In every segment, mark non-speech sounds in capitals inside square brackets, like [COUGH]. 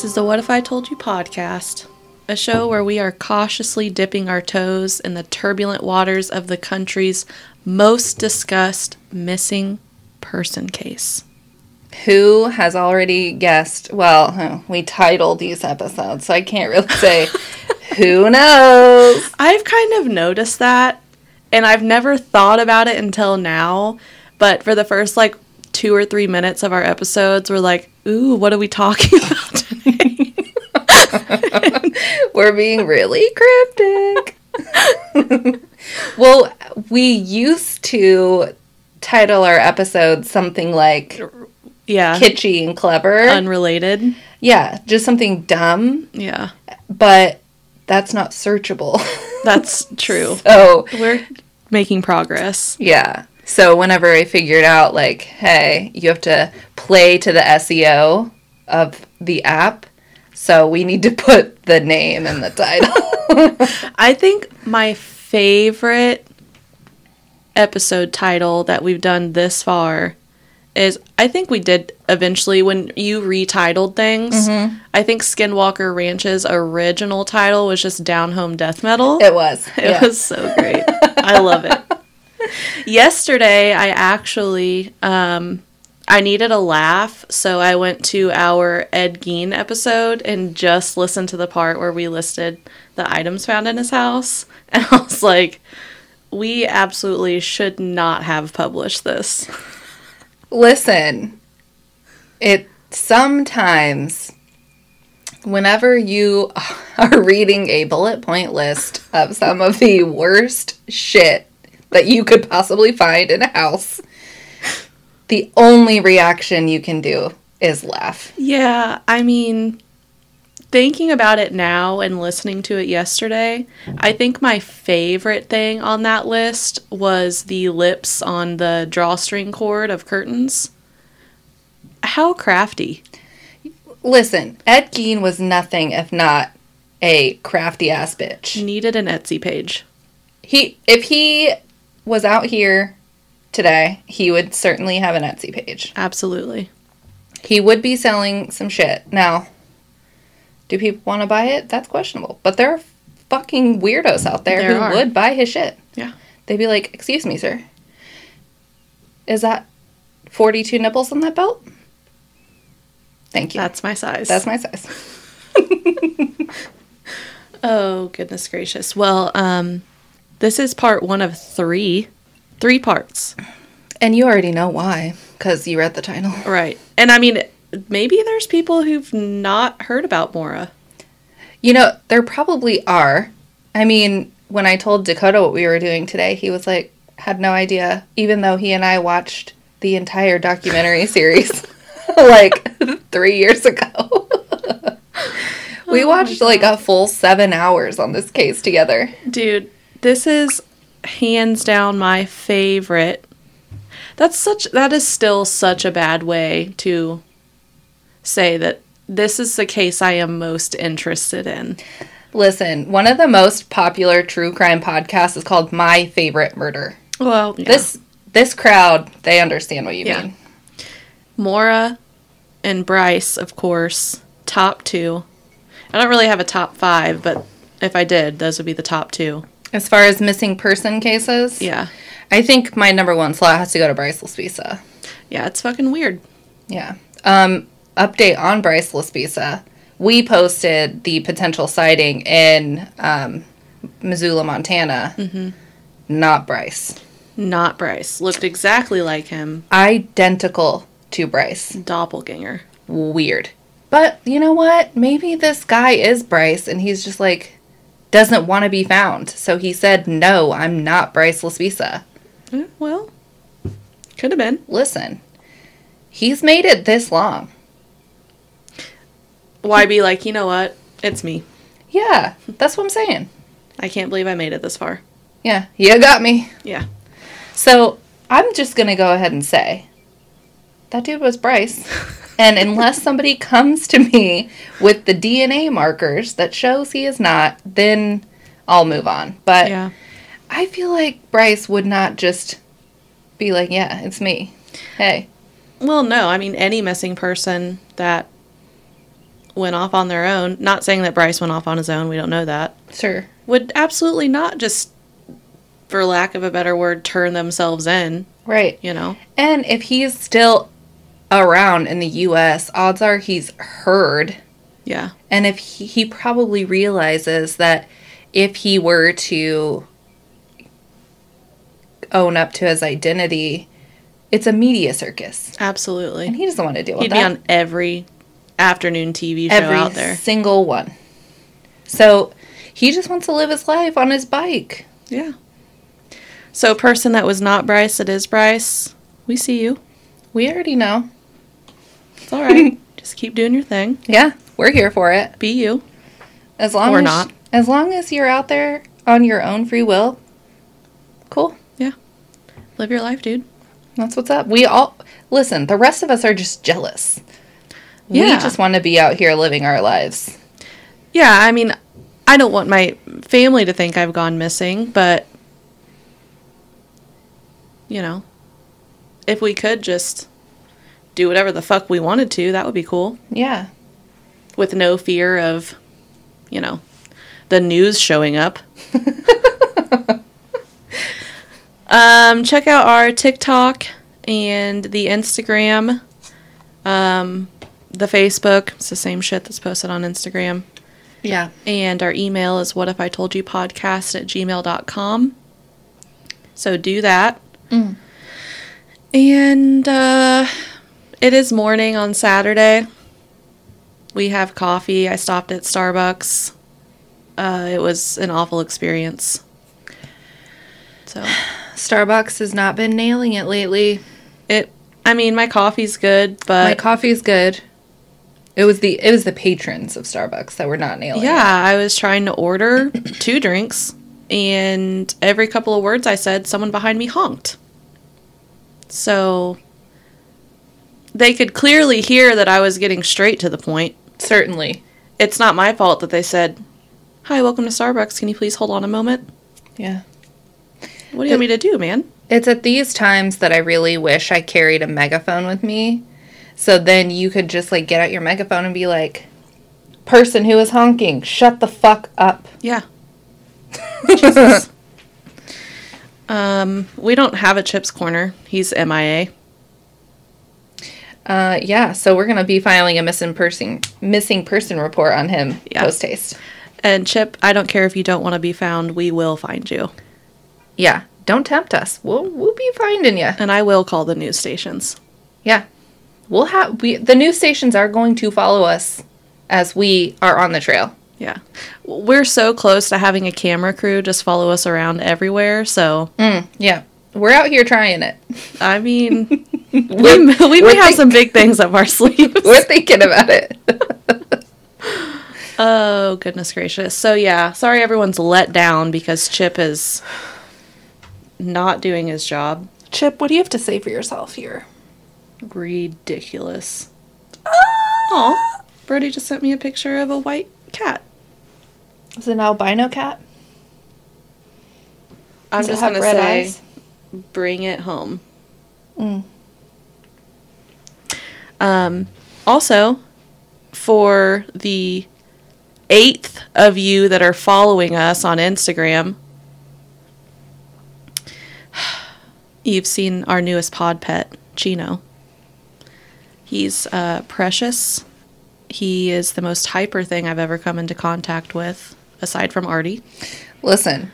This is the What If I Told You podcast, a show where we are cautiously dipping our toes in the turbulent waters of the country's most discussed missing person case. Who has already guessed? Well, we titled these episodes, so I can't really say [LAUGHS] who knows. I've kind of noticed that, and I've never thought about it until now. But for the first like two or three minutes of our episodes, we're like, ooh, what are we talking [LAUGHS] about today? [LAUGHS] We're being really cryptic. well, we used to title our episodes something like yeah. kitschy and clever. Unrelated. yeah, just something dumb, Yeah. but that's not searchable. That's [LAUGHS] true. so, We're making progress. yeah. So, whenever I figured out, like, hey, you have to play to the SEO of the app, so we need to put the name in the title. [LAUGHS] I think my favorite episode title that we've done this far is I think we did eventually when you retitled things. I think Skinwalker Ranch's original title was just Down Home Death Metal. it was. [LAUGHS] It yeah. was so great. I love it. [LAUGHS] Yesterday, I actually um, I needed a laugh, so I went to our Ed Gein episode and just listened to the part where we listed the items found in his house, [LAUGHS] and I was like, "We absolutely should not have published this." Listen, it sometimes, whenever you [LAUGHS] are reading a bullet point list of some of the worst shit that you could possibly find in a house, the only reaction you can do is laugh. Yeah, I mean, thinking about it now and listening to it yesterday, I think my favorite thing on that list was the lips on the drawstring cord of curtains. How crafty. Listen, Ed Gein was nothing if not a crafty ass bitch. Needed an Etsy page. He if he was out here today, he would certainly have an Etsy page. Absolutely. He would be selling some shit. Now, do people want to buy it? That's questionable. But there are fucking weirdos out there, There who are. would buy his shit. Yeah. They'd be like, "Excuse me, sir. Is that 42 nipples on that belt?" Thank you. That's my size. That's my size. [LAUGHS] Oh, goodness gracious. Well, um, this is part one of three. Three parts. And you already know why cuz you read the title. [LAUGHS] Right. And I mean, maybe there's people who've not heard about Maura. You know, there probably are. I mean, when I told Dakota what we were doing today, he was like, had no idea, even though he and I watched the entire documentary [LAUGHS] series [LAUGHS] like three years ago. we Oh watched like a full seven hours on this case together. Dude, this is hands down my favorite. That's such that is still such a bad way to say that this is the case I am most interested in. Listen, one of the most popular true crime podcasts is called My Favorite Murder. Well, yeah. This this crowd, they understand what you Yeah. mean. Maura and Bryce, of course, top 2. I don't really have a top 5, but if I did, those would be the top 2. As far as missing person cases, Yeah. I think my number one slot has to go to Bryce Laspisa. Yeah, it's fucking weird. Yeah. Um, update on Bryce Laspisa. We posted the potential sighting in um, Missoula, Montana. Not Bryce. Not Bryce. Looked exactly like him. Identical to Bryce. Doppelganger. Weird. But you know what? Maybe this guy is Bryce and he's just like, doesn't want to be found. So he said, no, I'm not Bryce Laspisa. Well, could have been. Listen, he's made it this long. Why be like, you know what? It's me. Yeah, that's what I'm saying. I can't believe I made it this far. Yeah, you got me. Yeah. So I'm just gonna go ahead and say that dude was Bryce. [LAUGHS] and unless somebody comes to me with the DNA markers that shows he is not, then I'll move on. But Yeah. I feel like Bryce would not just be like, "Yeah, it's me." Hey, Well, no, I mean any missing person that went off on their own. Not saying that Bryce went off on his own. We don't know that. Sure. Would absolutely not just, for lack of a better word, turn themselves in. Right. You know. And if he's still around in the US, odds are he's heard. Yeah. And if he, he probably realizes that if he were to own up to his identity, it's a media circus. Absolutely. And he doesn't want to deal with that. He'd be on every afternoon TV show Every out there. single one. So he just wants to live his life on his bike. Yeah. So, person that was not Bryce, that is Bryce. We see you. We already know. It's all right. [LAUGHS] Just keep doing your thing. Yeah, we're here for it. Be you. As long Or as not. as long as you're out there on your own free will. Cool. Yeah. Live your life, dude. That's what's up. We all listen, the rest of us are just jealous. Yeah. We just want to be out here living our lives. Yeah, I mean, I don't want my family to think I've gone missing, but you know, if we could just do whatever the fuck we wanted to, that would be cool. Yeah. With no fear of, you know, the news showing up. [LAUGHS] um, check out our TikTok and the Instagram. Um, the Facebook. It's the same shit that's posted on Instagram. Yeah. And our email is what if I told you podcast at gmail.com. So do that. Mm. And uh, it is morning on Saturday. We have coffee. I stopped at Starbucks. Uh, it was an awful experience. So [SIGHS] Starbucks has not been nailing it lately. it, I mean, my coffee's good, but My coffee's good. It was the it was the patrons of Starbucks that were not nailing Yeah, it. I was trying to order [COUGHS] two drinks, and every couple of words I said, someone behind me honked. So they could clearly hear that I was getting straight to the point. Certainly. It's not my fault that they said, Hi, welcome to Starbucks. Can you please hold on a moment? Yeah. What do you want me to do, man? It's at these times that I really wish I carried a megaphone with me. So then you could just like get out your megaphone and be like, person who is honking, shut the fuck up. Yeah. [LAUGHS] Jesus. um, we don't have a Chips Corner. He's MIA. Uh, yeah, so we're gonna be filing a missing person missing person report on him Yeah. post haste. And Chip, I don't care if you don't want to be found, we will find you. Yeah, don't tempt us. We'll we'll be finding you. And I will call the news stations. Yeah, we'll have we the news stations are going to follow us as we are on the trail. Yeah. We're so close to having a camera crew just follow us around everywhere. So, Mm, yeah, we're out here trying it. I mean, [LAUGHS] we, we may have some big things up our [LAUGHS] sleeves. we're thinking about it. [LAUGHS] Oh, goodness gracious. So, yeah, sorry everyone's let down because Chip is not doing his job. Chip, what do you have to say for yourself here? Ridiculous. Oh, Brody just sent me a picture of a white cat. Is it an albino cat? I'm Does just have going to red say, eyes? bring it home. Mm. Um, also, for the eighth of you that are following us on Instagram, [SIGHS] you've seen our newest pod pet, Chino. He's uh, precious. He is the most hyper thing I've ever come into contact with, aside from Artie. Listen,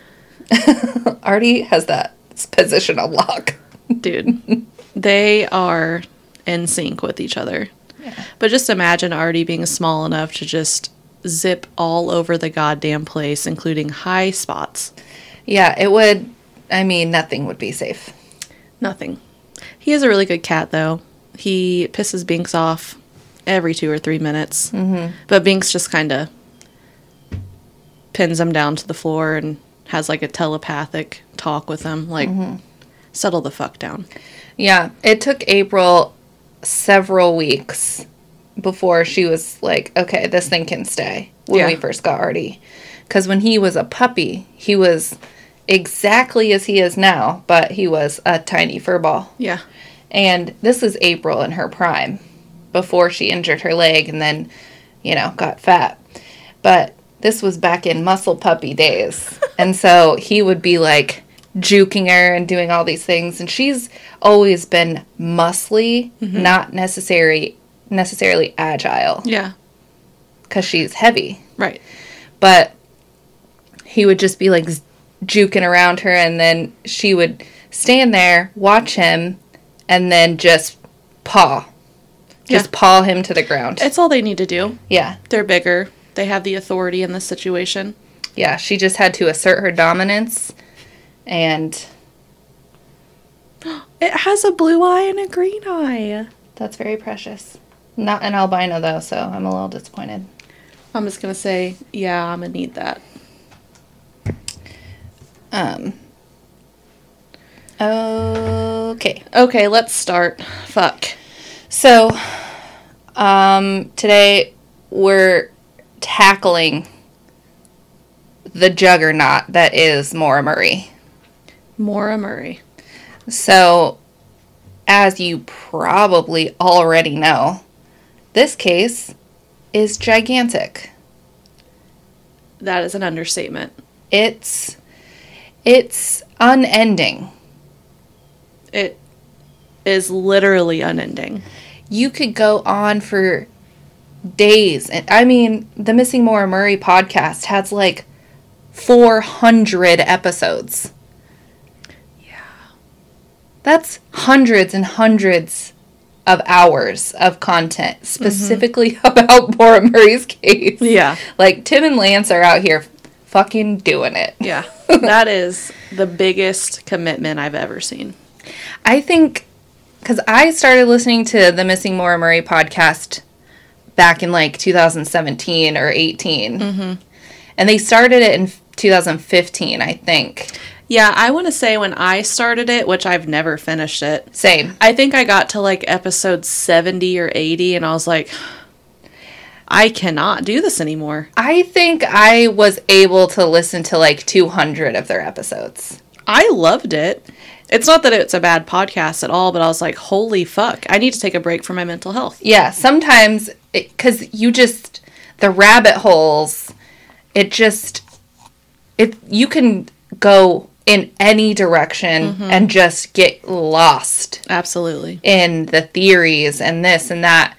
[LAUGHS] Artie has that position on lock. Dude, they are in sync with each other. But just imagine Artie being small enough to just zip all over the goddamn place, including high spots. Yeah, it would. I mean, nothing would be safe. Nothing. He is a really good cat, though. He pisses Binks off every two or three minutes. Mm-hmm. But Binks just kind of pins him down to the floor and has like a telepathic talk with him. Like, settle the fuck down. Yeah, it took April several weeks before she was like, okay, this thing can stay when Yeah. we first got Artie. Because when he was a puppy, he was exactly as he is now, but he was a tiny fur ball. Yeah. And this is April in her prime before she injured her leg and then, you know, got fat. But this was back in muscle puppy days. [LAUGHS] and so he would be like juking her and doing all these things and she's always been muscly, mm-hmm. not necessary necessarily agile Yeah. cuz she's heavy. Right. But he would just be like juking around her and then she would stand there, watch him and then just paw. Just Yeah. paw him to the ground. It's all they need to do. yeah. They're bigger. They have the authority in this situation. Yeah, she just had to assert her dominance and It has a blue eye and a green eye. that's very precious. Not an albino though, so I'm a little disappointed. I'm just gonna say, yeah, I'm gonna need that. Um Okay. Okay, let's start. Fuck. So um today we're tackling the juggernaut that is Maura Murray. Maura Murray. So as you probably already know, this case is gigantic. That is an understatement. It's it's unending. It is literally unending. You could go on for days. And I mean, the Missing Maura Murray podcast has like 400 episodes. That's hundreds and hundreds of hours of content mm-hmm. specifically [LAUGHS] about Maura Murray's case. Yeah. Like Tim and Lance are out here fucking doing it. Yeah. [LAUGHS] that is the biggest commitment I've ever seen. I think because I started listening to the Missing Maura Murray podcast back in like 2017 or 18. Mm-hmm. And they started it in 2015, I think. Yeah, I want to say when I started it, which I've never finished it, Same. I think I got to like episode 70 or 80 and I was like, I cannot do this anymore. I think I was able to listen to like 200 of their episodes. I loved it. It's not that it's a bad podcast at all, but I was like, holy fuck, I need to take a break for my mental health. Yeah, sometimes because you just the rabbit holes, it just if you can go in any direction mm-hmm. and just get lost Absolutely. in the theories and this and that,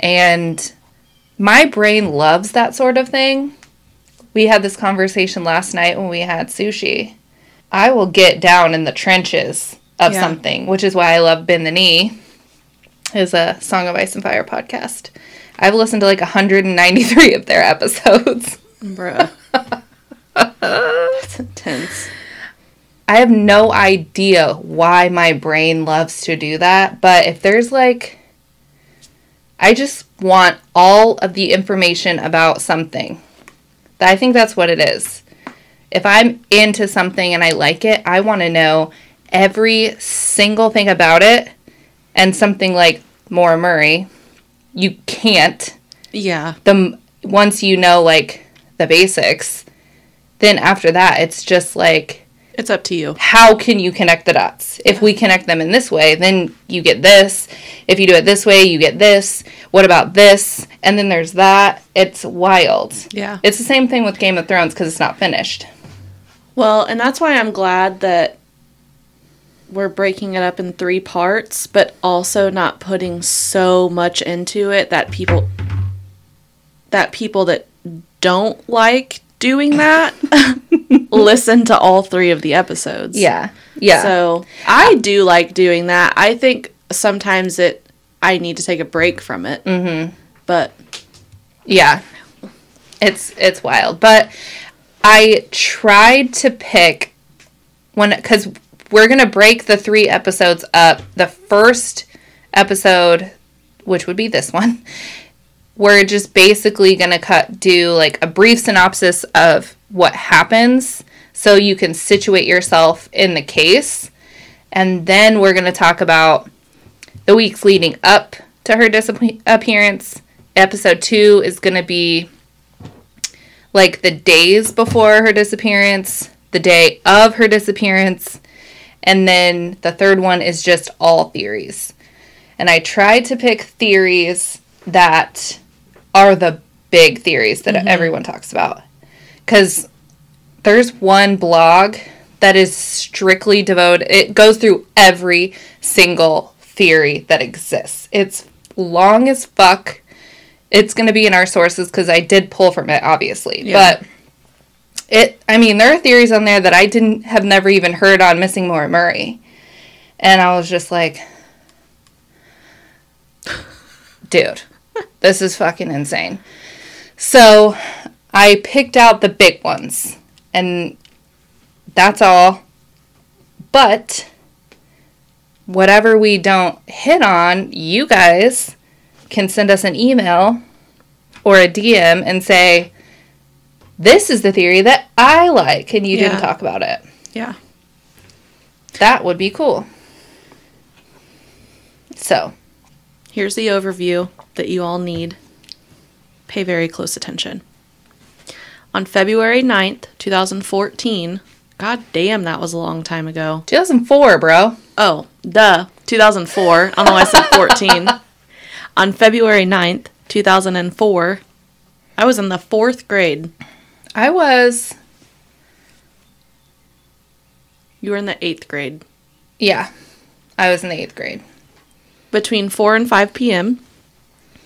and my brain loves that sort of thing. We had this conversation last night when we had sushi. I will get down in the trenches of Yeah. something, which is why I love Bend the Knee is a Song of Ice and Fire podcast. I've listened to like 193 of their episodes. Bruh. [LAUGHS] That's intense. I have no idea why my brain loves to do that, but if there's like I just want all of the information about something. I think that's what it is. If I'm into something and I like it, I want to know every single thing about it. And something like Maura Murray, you can't Yeah. the once you know like the basics, then after that it's just like It's up to you. how can you connect the dots? If we connect them in this way, then you get this. If you do it this way, you get this. What about this? And then there's that. It's wild. Yeah. It's the same thing with Game of Thrones because it's not finished. Well, and that's why I'm glad that we're breaking it up in three parts, but also not putting so much into it that people that people that don't like doing that [LAUGHS] listen to all three of the episodes. Yeah. Yeah. So, I do like doing that. I think sometimes it I need to take a break from it. Mhm. But Yeah. It's it's wild. But I tried to pick when cuz we're going to break the 3 episodes up. The first episode which would be this one. We're just basically going to cut do like a brief synopsis of what happens so you can situate yourself in the case. And then we're going to talk about the weeks leading up to her disappearance. Episode two is going to be like the days before her disappearance, the day of her disappearance, And then the third one is just all theories. And I tried to pick theories that are the big theories that mm-hmm. everyone talks about. Because there's one blog that is strictly devoted, it goes through every single theory that exists. It's long as fuck. It's going to be in our sources because I did pull from it, obviously. Yeah. But it, I mean, there are theories on there that I didn't have never even heard on Missing Maura Murray. And I was just like, [LAUGHS] dude, this is fucking insane. So I picked out the big ones, and that's all. But whatever we don't hit on, you guys can send us an email or a DM and say, This is the theory that I like, and you Yeah. didn't talk about it. Yeah. That would be cool. So, Here's the overview that you all need. Pay very close attention. On February 9th, 2014, god damn, that was a long time ago. 2004, bro. Oh, duh, 2004. I don't know why I said 14. [LAUGHS] On February 9th, 2004, I was in the fourth grade. I was, You were in the eighth grade. yeah, I was in the eighth grade. Between 4 and 5 p.m.,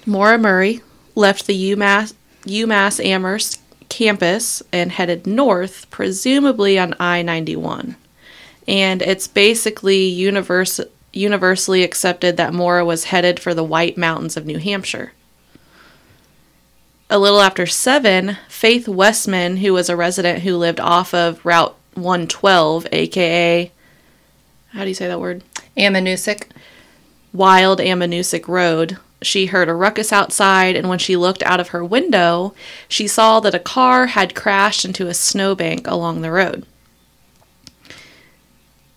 Maura Murray left the UMass, UMass Amherst campus and headed north, presumably on I 91. And it's basically universe, universally accepted that Maura was headed for the White Mountains of New Hampshire. A little after 7, Faith Westman, who was a resident who lived off of Route 112, aka, how do you say that word? Ammonoosuc. Wild Ammonoosuc Road, she heard a ruckus outside, and when she looked out of her window, she saw that a car had crashed into a snowbank along the road.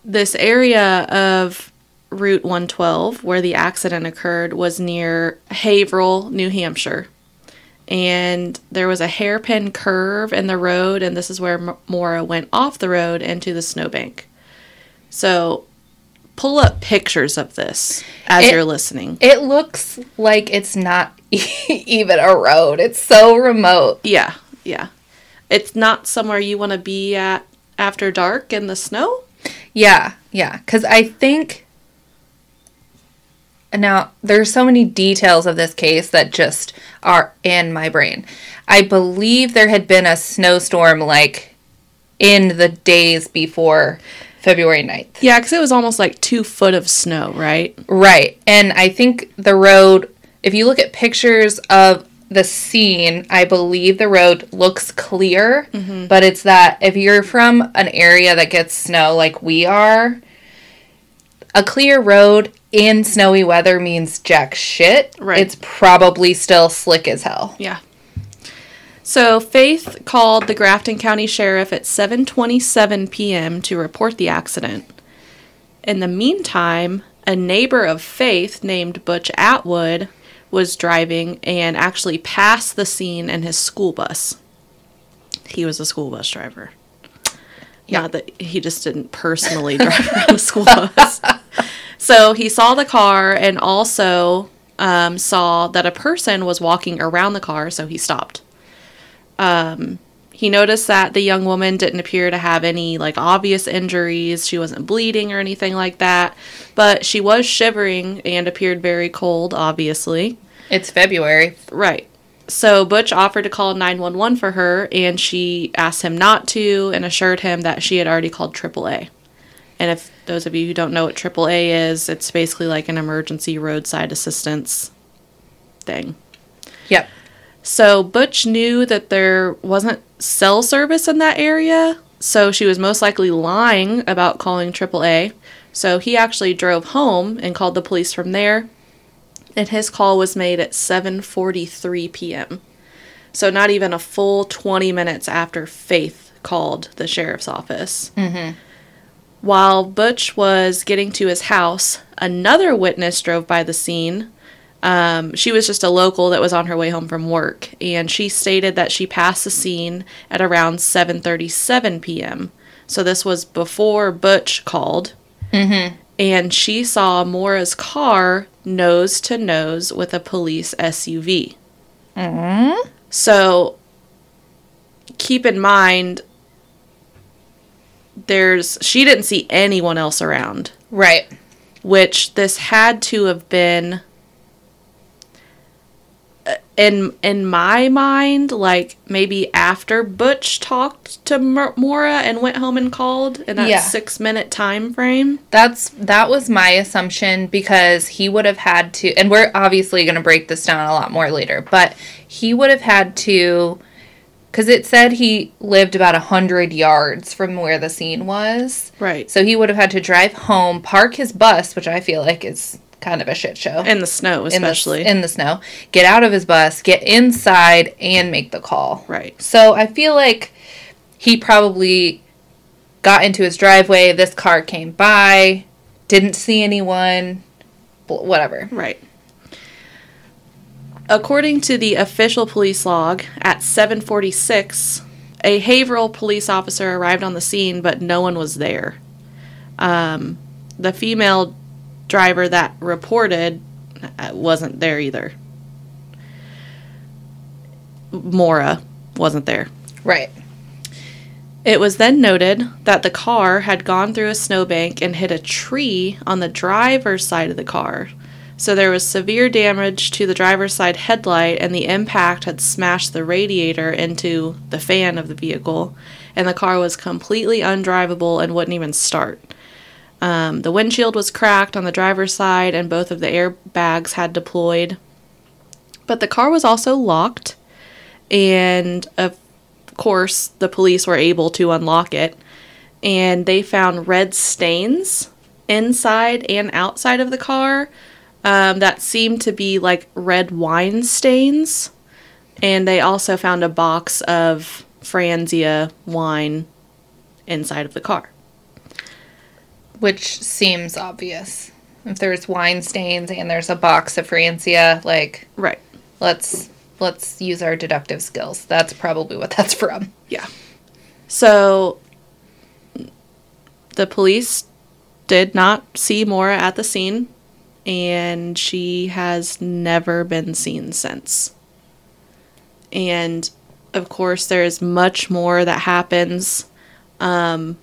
This area of Route 112, where the accident occurred, was near Haverhill, New Hampshire. And there was a hairpin curve in the road, and this is where M- Maura went off the road into the snowbank. So pull up pictures of this as It- you're listening. It looks like it's not [LAUGHS] even a road. It's so remote. Yeah, yeah. It's not somewhere you want to be at after dark in the snow. Yeah, yeah. Because I think now there's so many details of this case that just are in my brain. I believe there had been a snowstorm like in the days before February 9th. Yeah, because it was almost like two foot of snow, right? Right. And I think the road, if you look at pictures of the scene, I believe the road looks clear, mm-hmm. but it's that if you're from an area that gets snow like we are, a clear road in snowy weather means jack shit. Right. It's probably still slick as hell. Yeah. So Faith called the Grafton County Sheriff at 7:27 p.m. to report the accident. In the meantime, a neighbor of Faith named Butch Atwood was driving and actually passed the scene in his school bus. He was a school bus driver. Not that he just didn't personally [LAUGHS] drive around a school bus. So he saw the car and also um, saw that a person was walking around the car, so he stopped. Um, he noticed that the young woman didn't appear to have any like obvious injuries. She wasn't bleeding or anything like that, but she was shivering and appeared very cold, obviously. It's February. Right. So Butch offered to call 911 for her, and she asked him not to and assured him that she had already called AAA. And if those of you who don't know what AAA is, it's basically like an emergency roadside assistance thing. Yep. So Butch knew that there wasn't cell service in that area, so she was most likely lying about calling AAA. So he actually drove home and called the police from there. And his call was made at 7:43 p.m. So not even a full 20 minutes after Faith called the sheriff's office. Mm-hmm. While Butch was getting to his house, another witness drove by the scene. Um, she was just a local that was on her way home from work, and she stated that she passed the scene at around 7:37 p.m. So this was before Butch called, and she saw Maura's car nose to nose with a police SUV. So keep in mind, there's she didn't see anyone else around, Right. which this had to have been. In in my mind, like maybe after Butch talked to Mor- Maura and went home and called in that Yeah. six minute time frame. That's that was my assumption because he would have had to and we're obviously going to break this down a lot more later, but he would have had to cuz it said he lived about a 100 yards from where the scene was. Right. So he would have had to drive home, park his bus, which I feel like is kind of a shit show. In the snow, in the- especially. in the snow, get out of his bus, get inside and make the call. right. So I feel like he probably got into his driveway. This car came by, didn't see anyone, whatever. Right. According to the official police log, at 7:46, a Haverhill police officer arrived on the scene, but no one was there. Um, the female driver that reported uh, wasn't there either. Maura wasn't there. Right. It was then noted that the car had gone through a snowbank and hit a tree on the driver's side of the car. So there was severe damage to the driver's side headlight, and the impact had smashed the radiator into the fan of the vehicle, and the car was completely undrivable and wouldn't even start. Um, the windshield was cracked on the driver's side, and both of the airbags had deployed. But the car was also locked, and of course, the police were able to unlock it, and they found red stains inside and outside of the car um, that seemed to be like red wine stains. And they also found a box of Franzia wine inside of the car. Which seems obvious. If there's wine stains and there's a box of Franzia, like Right. let's let's use our deductive skills. That's probably what that's from. Yeah. So the police did not see Maura at the scene, and she has never been seen since. And of course, there is much more that happens um,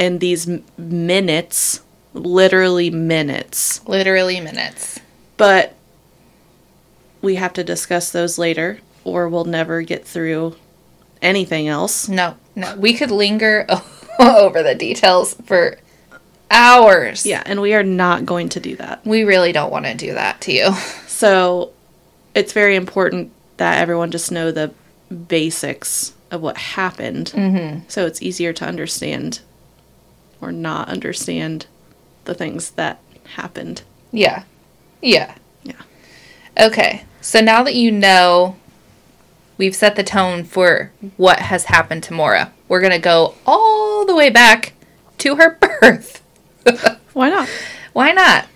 in these minutes, literally minutes. Literally minutes. But we have to discuss those later, or we'll never get through anything else. No, no. We could linger [LAUGHS] over the details for hours. Yeah, and we are not going to do that. We really don't want to do that to you. [LAUGHS] So it's very important that everyone just know the basics of what happened. Mm-hmm. So it's easier to understand or not understand the things that happened. Yeah. Yeah. Yeah. Okay. So now that you know we've set the tone for what has happened to Maura, we're going to go all the way back to her [LAUGHS] birth. Why not? Why not?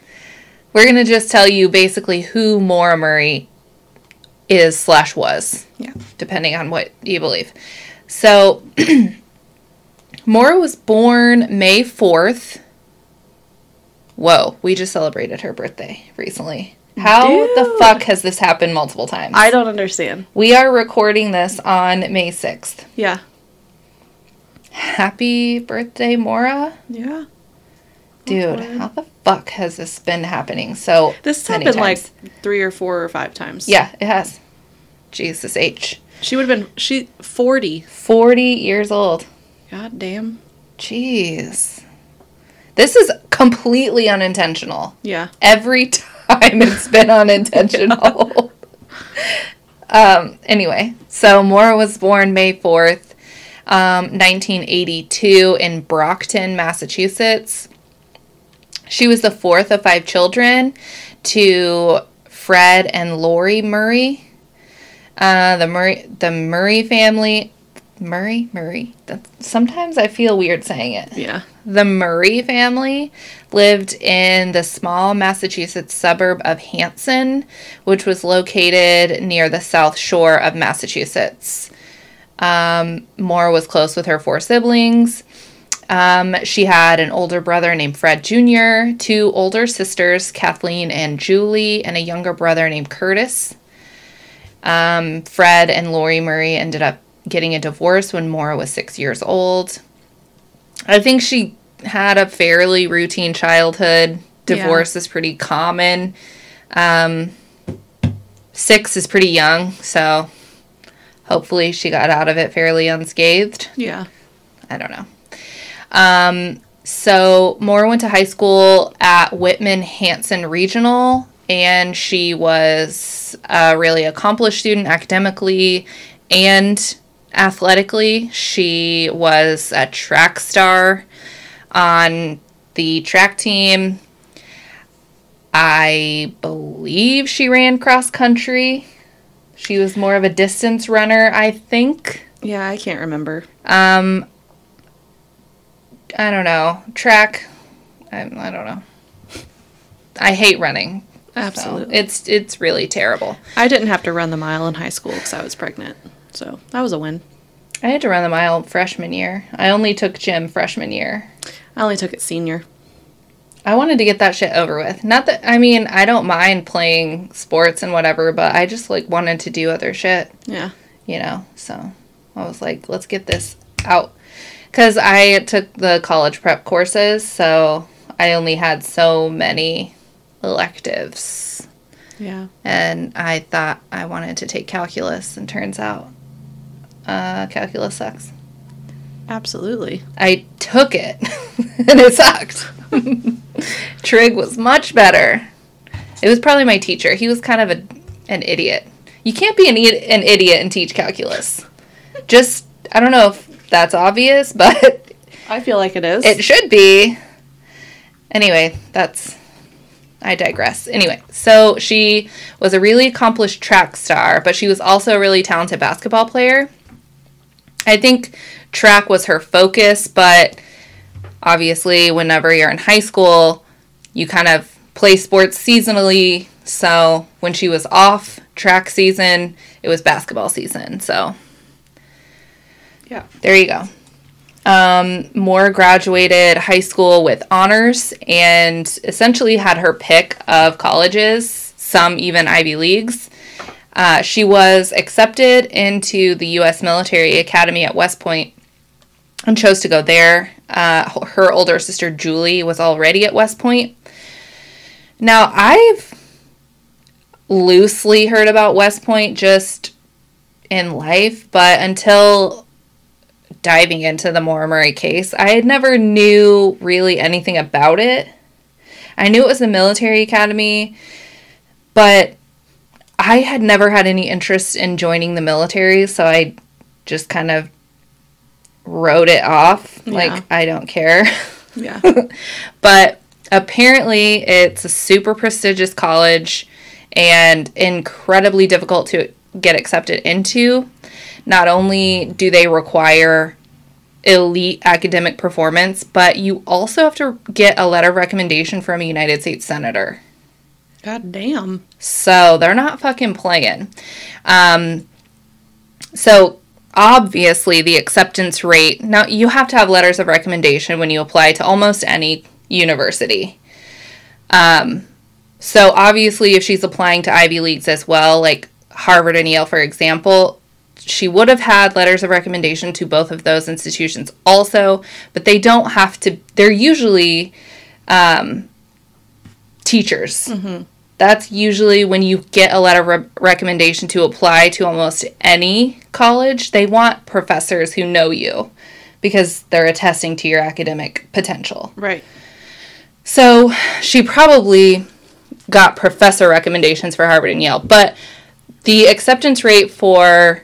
We're going to just tell you basically who Maura Murray is slash was, Yeah. depending on what you believe. So, [CLEARS THROAT] Maura was born May 4th. Whoa, we just celebrated her birthday recently. How the fuck has this happened multiple times? I don't understand. we are recording this on May 6th. Yeah. Happy birthday, Maura. Yeah. Dude, Awkward. how the fuck has this been happening so This happened times? like three or four or five times. Yeah, it has. Jesus H. She would have been she 40. 40 years old. God damn. Jeez. This is completely unintentional. Yeah. Every [LAUGHS] time it's been unintentional. [LAUGHS] um, anyway, so Maura was born May 4th, um, 1982, in Brockton, Massachusetts. She was the fourth of five children to Fred and Laurie Murray. Uh, the Murray, the Murray family, Murray, Murray. That's, sometimes I feel weird saying it. Yeah. The Murray family lived in the small Massachusetts suburb of Hanson, which was located near the south shore of Massachusetts. Um, Moore was close with her four siblings. Um, she had an older brother named Fred Jr., two older sisters, Kathleen and Julie, and a younger brother named Curtis. Um, Fred and Laurie Murray ended up getting a divorce when Maura was six years old. I think she had a fairly routine childhood. Divorce is pretty common. Um, six is pretty young, so hopefully she got out of it fairly unscathed. Yeah. I don't know. Um, so Maura went to high school at Whitman Hanson Regional, and she was a really accomplished student academically and athletically. She was a track star on the track team. I believe she ran cross country. She was more of a distance runner, I think. Yeah, I can't remember. Um, I don't know. Track. I, I don't know. I hate running. so Absolutely. it's it's really terrible. I didn't have to run the mile in high school because I was pregnant. So that was a win. I had to run the mile freshman year. I only took gym freshman year. I only took it senior. I wanted to get that shit over with. Not that I mean, I don't mind playing sports and whatever, but I just like wanted to do other shit, Yeah. you know. So I was like, let's get this out cuz I took the college prep courses, so I only had so many electives. Yeah. and I thought I wanted to take calculus, and turns out uh, calculus sucks. Absolutely. I took it, [LAUGHS] and it sucked. [LAUGHS] Trig was much better. It was probably my teacher. He was kind of a, an idiot. You can't be an, an idiot and teach calculus. Just, I don't know if that's obvious, [LAUGHS] but I feel like it is. it should be. Anyway, that's. I digress. Anyway, so she was a really accomplished track star, but she was also a really talented basketball player. I think track was her focus, but obviously, whenever you're in high school, you kind of play sports seasonally. So when she was off track season, it was basketball season. So yeah. there you go. Um, Moore graduated high school with honors and essentially had her pick of colleges, some even Ivy Leagues. Uh, she was accepted into the U.S. Military Academy at West Point and chose to go there. Uh, her older sister Julie was already at West Point. Now, I've loosely heard about West Point just in life, but until diving into the Maura Murray case, I had never knew really anything about it. I knew it was a military academy, but I had never had any interest in joining the military, so I just kind of wrote it off. Yeah. Like, I don't care. Yeah. [LAUGHS] but apparently, it's a super prestigious college and incredibly difficult to get accepted into. Not only do they require elite academic performance, but you also have to get a letter of recommendation from a United States Senator. God damn. So they're not fucking playing. Um, so obviously, the acceptance rate now you have to have letters of recommendation when you apply to almost any university. Um, so obviously, if she's applying to Ivy Leagues as well, like Harvard and Yale, for example, she would have had letters of recommendation to both of those institutions also, but they don't have to, they're usually um, teachers. That's usually when you get a letter of re- recommendation to apply to almost any college. They want professors who know you because they're attesting to your academic potential. Right. So she probably got professor recommendations for Harvard and Yale, but the acceptance rate for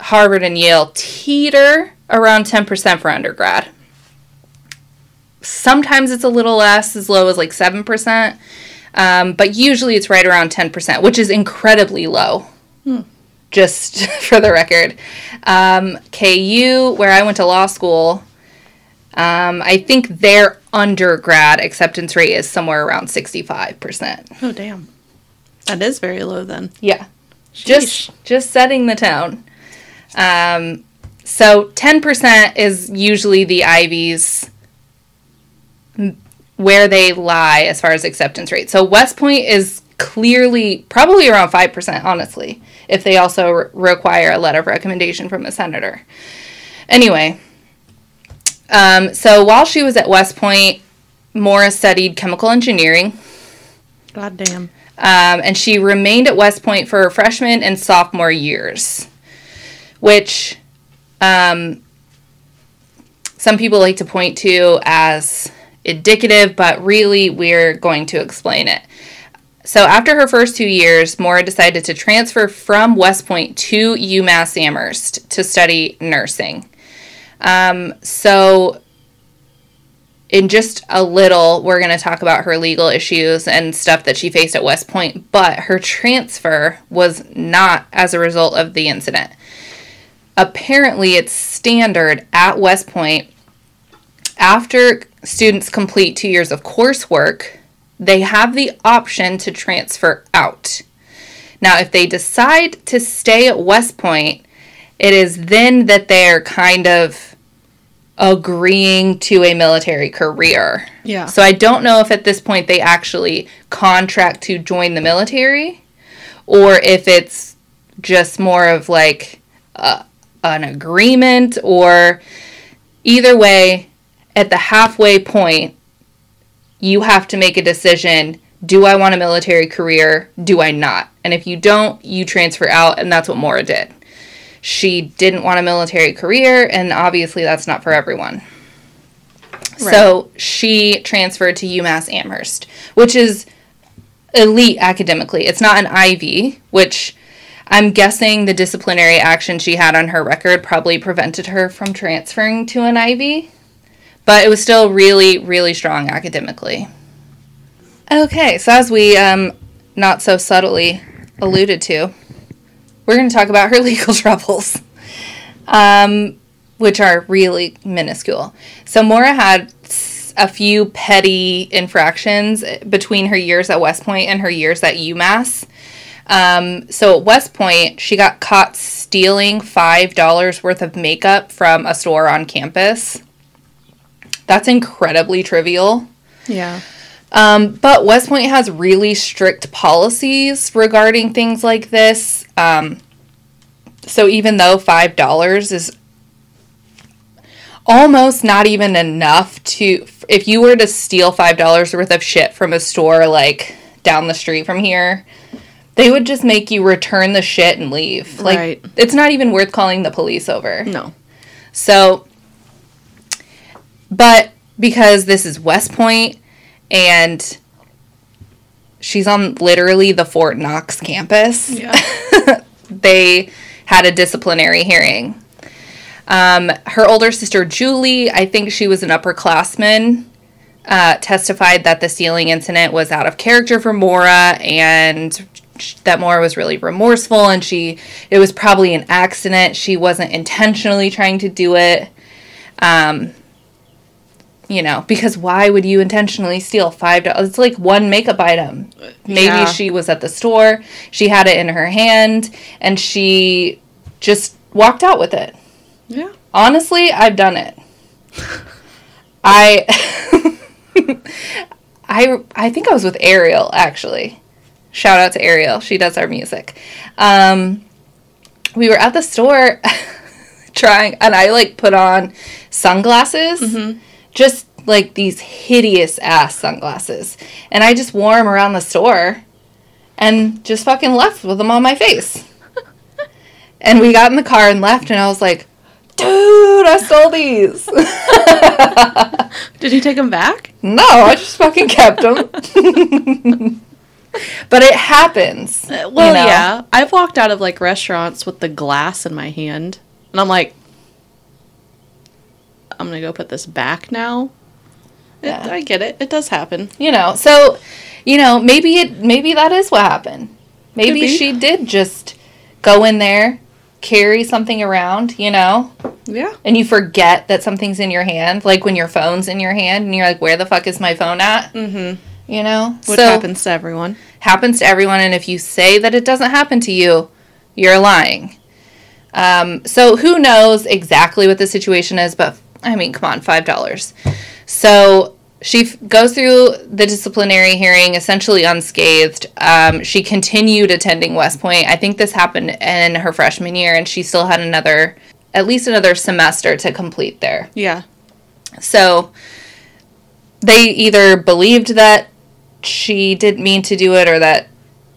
Harvard and Yale teeter around 10% for undergrad. Sometimes it's a little less, as low as like 7%, um, but usually it's right around 10%, which is incredibly low. Just [LAUGHS] for the record. Um, KU, where I went to law school, um, I think their undergrad acceptance rate is somewhere around 65%. Oh damn. That is very low then. Yeah. Just just setting the tone. Um, so 10% is usually the Ivies where they lie as far as acceptance rate. So West Point is clearly probably around 5%, honestly, if they also re- require a letter of recommendation from a senator. Anyway, um, so while she was at West Point, Maura studied chemical engineering. God damn. Um, and she remained at West Point for her freshman and sophomore years, which um, some people like to point to as indicative, but really we're going to explain it. So after her first two years, Maura decided to transfer from West Point to UMass Amherst to study nursing. Um, so in just a little, we're going to talk about her legal issues and stuff that she faced at West Point, but her transfer was not as a result of the incident. Apparently, it's standard at West Point after students complete two years of coursework, they have the option to transfer out. Now, if they decide to stay at West Point, it is then that they're kind of agreeing to a military career. Yeah. So I don't know if at this point they actually contract to join the military or if it's just more of like a, an agreement or either way at the halfway point you have to make a decision do I want a military career? Do I not? And if you don't, you transfer out, and that's what Maura did. She didn't want a military career, and obviously that's not for everyone. So she transferred to UMass Amherst, which is elite academically. It's not an Ivy, which I'm guessing the disciplinary action she had on her record probably prevented her from transferring to an Ivy. But it was still really, really strong academically. Okay, so as we um, not so subtly alluded to, we're going to talk about her [LAUGHS] legal troubles, um, which are really minuscule. So Maura had a few petty infractions between her years at West Point and her years at UMass. Um, so at West Point, she got caught stealing $5 worth of makeup from a store on campus. That's incredibly trivial. Yeah. Um, but West Point has really strict policies regarding things like this. Um, so even though five dollars is almost not even enough to, if you were to steal five dollars worth of shit from a store like down the street from here, they would just make you return the shit and leave. Like Right. it's not even worth calling the police over. No. So, but because this is West Point and she's on literally the Fort Knox campus, Yeah. [LAUGHS] they had a disciplinary hearing. Um, her older sister Julie, I think she was an upperclassman, uh, testified that the stealing incident was out of character for Maura and that Maura was really remorseful and she it was probably an accident. She wasn't intentionally trying to do it. Um, you know, because why would you intentionally steal five dollars? It's like one makeup item. Maybe Yeah. she was at the store, she had it in her hand, and she just walked out with it. Yeah. Honestly, I've done it. [LAUGHS] I [LAUGHS] I I think I was with Ariel actually. Shout out to Ariel. She does our music. Um we were at the store [LAUGHS] trying and I like put on sunglasses. Just like these hideous ass sunglasses. And I just wore them around the store and just fucking left with them on my face. [LAUGHS] and we got in the car and left and I was like, dude, I stole these. [LAUGHS] Did you take them back? no, I just fucking kept them. [LAUGHS] but it happens. Uh, well, you know? yeah. I've walked out of like restaurants with the glass in my hand, and I'm like, I'm gonna go put this back now. It, Yeah. I get it. It does happen. You know, so you know, maybe it maybe that is what happened. Maybe she did just go in there, carry something around, you know, Yeah. and you forget that something's in your hand, like when your phone's in your hand and you're like, where the fuck is my phone at? Mm-hmm. You know? Which so happens to everyone. happens to everyone and if you say that it doesn't happen to you, you're lying. Um, so who knows exactly what the situation is, but I mean, come on, $5. So she f- goes through the disciplinary hearing essentially unscathed. Um, she continued attending West Point. I think this happened in her freshman year, and she still had another, at least another semester to complete there. Yeah. So they either believed that she didn't mean to do it or that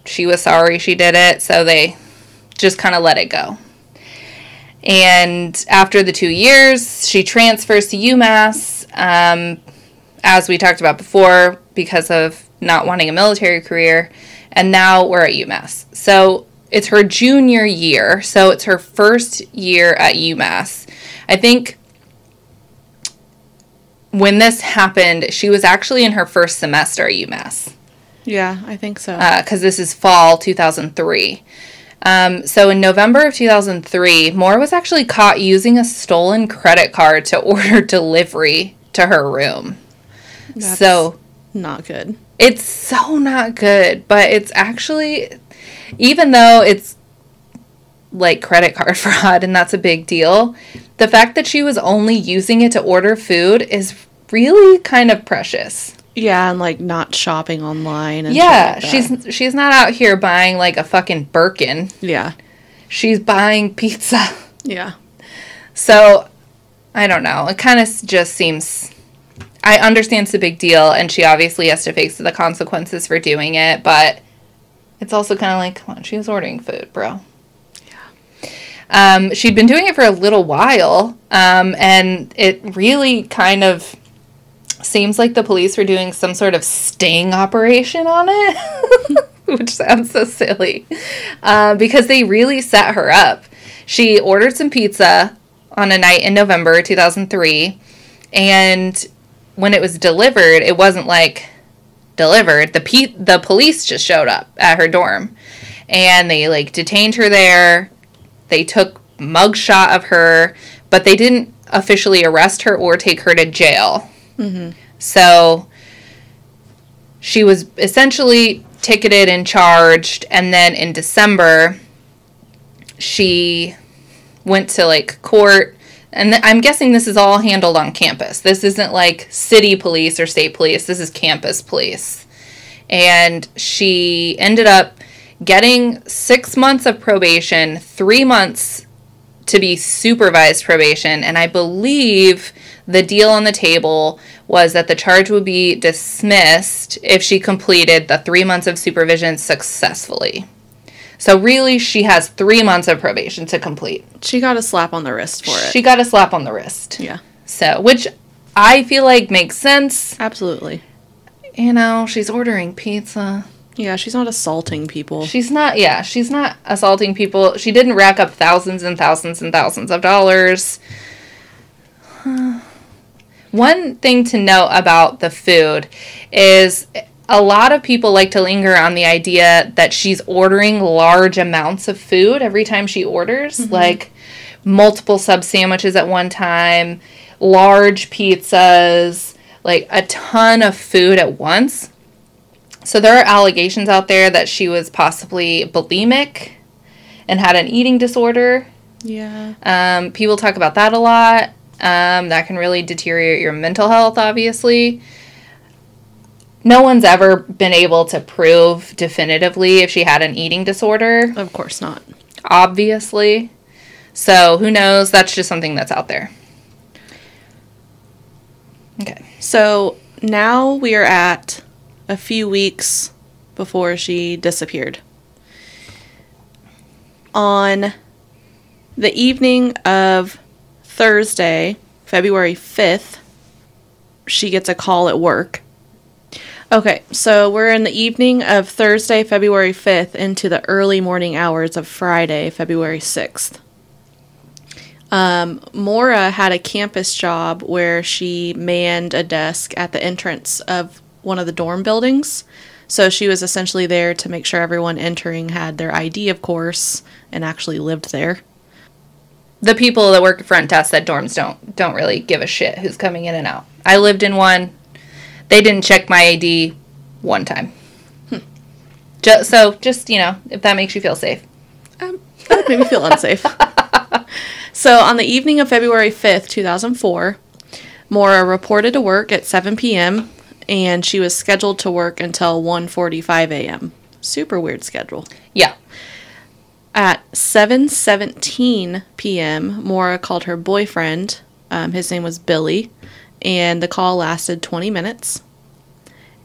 she was sorry she did it. So they just kind of let it go. And after the two years, she transfers to UMass, um, as we talked about before, because of not wanting a military career. And now we're at UMass. So it's her junior year. So it's her first year at UMass. I think when this happened, she was actually in her first semester at UMass Yeah, I think so. because this is fall 2003. Um, so in November of 2003, Maura was actually caught using a stolen credit card to [LAUGHS] order delivery to her room. That's so not good. it's so not good, but it's actually, even though it's like credit card [LAUGHS] fraud and that's a big deal, the fact that she was only using it to order food is really kind of precious. Yeah, and like not shopping online and Yeah, like she's she's not out here buying like a fucking Birkin. Yeah. She's buying pizza. [LAUGHS] Yeah. So, I don't know. It kind of just seems. I understand it's a big deal, and she obviously has to face the consequences for doing it, but it's also kind of like, come on, she was ordering food, bro. Yeah. Um, she'd been doing it for a little while, um, and it really kind of seems like the police were doing some sort of sting operation on it, [LAUGHS] which sounds so silly, uh, because they really set her up. She ordered some pizza on a night in November 2003, and when it was delivered, it wasn't like delivered. The pe- the police just showed up at her dorm, and they like detained her there. They took mugshot of her, but they didn't officially arrest her or take her to jail. So she was essentially ticketed and charged, and then in December, she went to like court. And th- I'm guessing this is all handled on campus. This isn't like city police or state police. This is campus police. And she ended up getting six months of probation, three months to be supervised probation. And I believe the deal on the table was that the charge would be dismissed if she completed the three months of supervision successfully. So, really, she has three months of probation to complete. She got a slap on the wrist for it. She got a slap on the wrist. yeah. So, which I feel like makes sense. Absolutely. You know, she's ordering pizza. Yeah, she's not assaulting people. She's not, yeah, she's not assaulting people. She didn't rack up thousands and thousands and thousands of dollars. [SIGHS] [SIGHS] [SIGHS] One thing to note about the food is a lot of people like to linger on the idea that she's ordering large amounts of food every time she orders, like multiple sub sandwiches at one time, large pizzas, like a ton of food at once. So there are allegations out there that she was possibly bulimic and had an eating disorder. yeah. Um, people talk about that a lot. Um, that can really deteriorate your mental health, obviously. No one's ever been able to prove definitively if she had an eating disorder, Of course not. obviously. So who knows? That's just something that's out there. Okay. So now we are at a few weeks before she disappeared. On the evening of Thursday, February 5th, she gets a call at work. Okay, so we're in the evening of Thursday, February 5th, into the early morning hours of Friday, February 6th. Um, Maura had a campus job where she manned a desk at the entrance of one of the dorm buildings. So she was essentially there to make sure everyone entering had their ID, of course, and actually lived there. The people that work at front desk at dorms don't don't really give a shit who's coming in and out. I lived in one. They didn't check my ID one time. Just, so just you know, if that makes you feel safe. Um, that made me feel unsafe. [LAUGHS] so on the evening of February 5th, 2004, Maura reported to work at 7 p.m. and she was scheduled to work until 1:45 a.m. Super weird schedule. Yeah. At 7:17 p.m., Maura called her boyfriend. Um, his name was Billy, and the call lasted 20 minutes.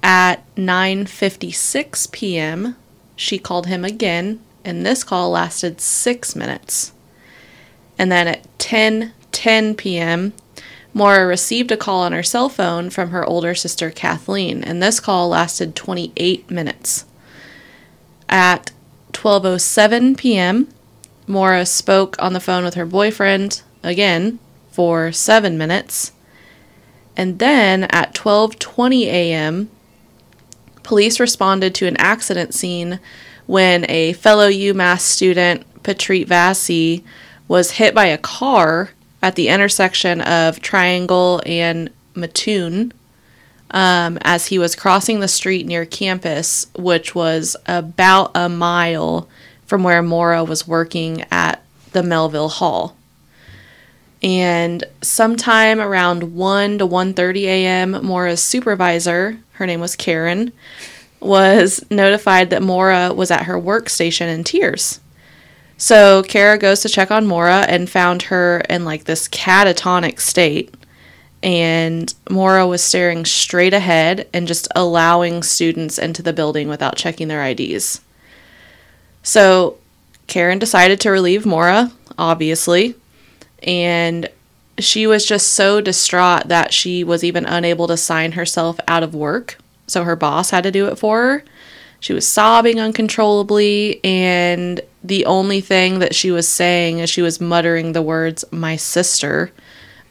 At 9:56 p.m., she called him again, and this call lasted 6 minutes. And then at 10:10 p.m., Maura received a call on her cell phone from her older sister Kathleen, and this call lasted 28 minutes. At 12:07 p.m., Maura spoke on the phone with her boyfriend again for 7 minutes. And then at 12:20 a.m., police responded to an accident scene when a fellow UMass student, Patrit Vassy, was hit by a car at the intersection of Triangle and Mattoon um, as he was crossing the street near campus, which was about a mile from where Maura was working at the Melville Hall. And sometime around 1 to 1:30 a.m., Maura's supervisor, her name was Karen, was notified that Maura was at her workstation in tears. So Kara goes to check on Maura and found her in like this catatonic state. And Maura was staring straight ahead and just allowing students into the building without checking their IDs. So Karen decided to relieve Maura, obviously, and she was just so distraught that she was even unable to sign herself out of work. So her boss had to do it for her. She was sobbing uncontrollably, and the only thing that she was saying is she was muttering the words, my sister,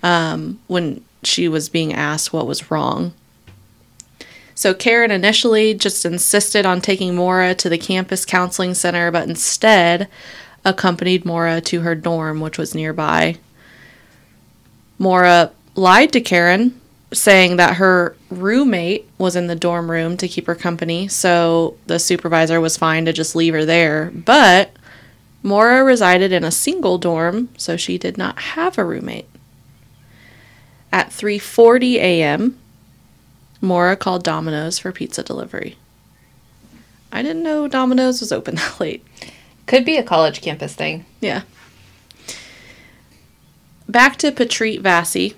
um, when she was being asked what was wrong. So Karen initially just insisted on taking Maura to the campus counseling center, but instead accompanied Maura to her dorm, which was nearby. Maura lied to Karen, saying that her roommate was in the dorm room to keep her company, so the supervisor was fine to just leave her there. But Maura resided in a single dorm, so she did not have a roommate. At 3:40 a.m., Maura called Domino's for pizza delivery. I didn't know Domino's was open [LAUGHS] that late. Could be a college campus thing. Yeah. Back to Patrit Vassy.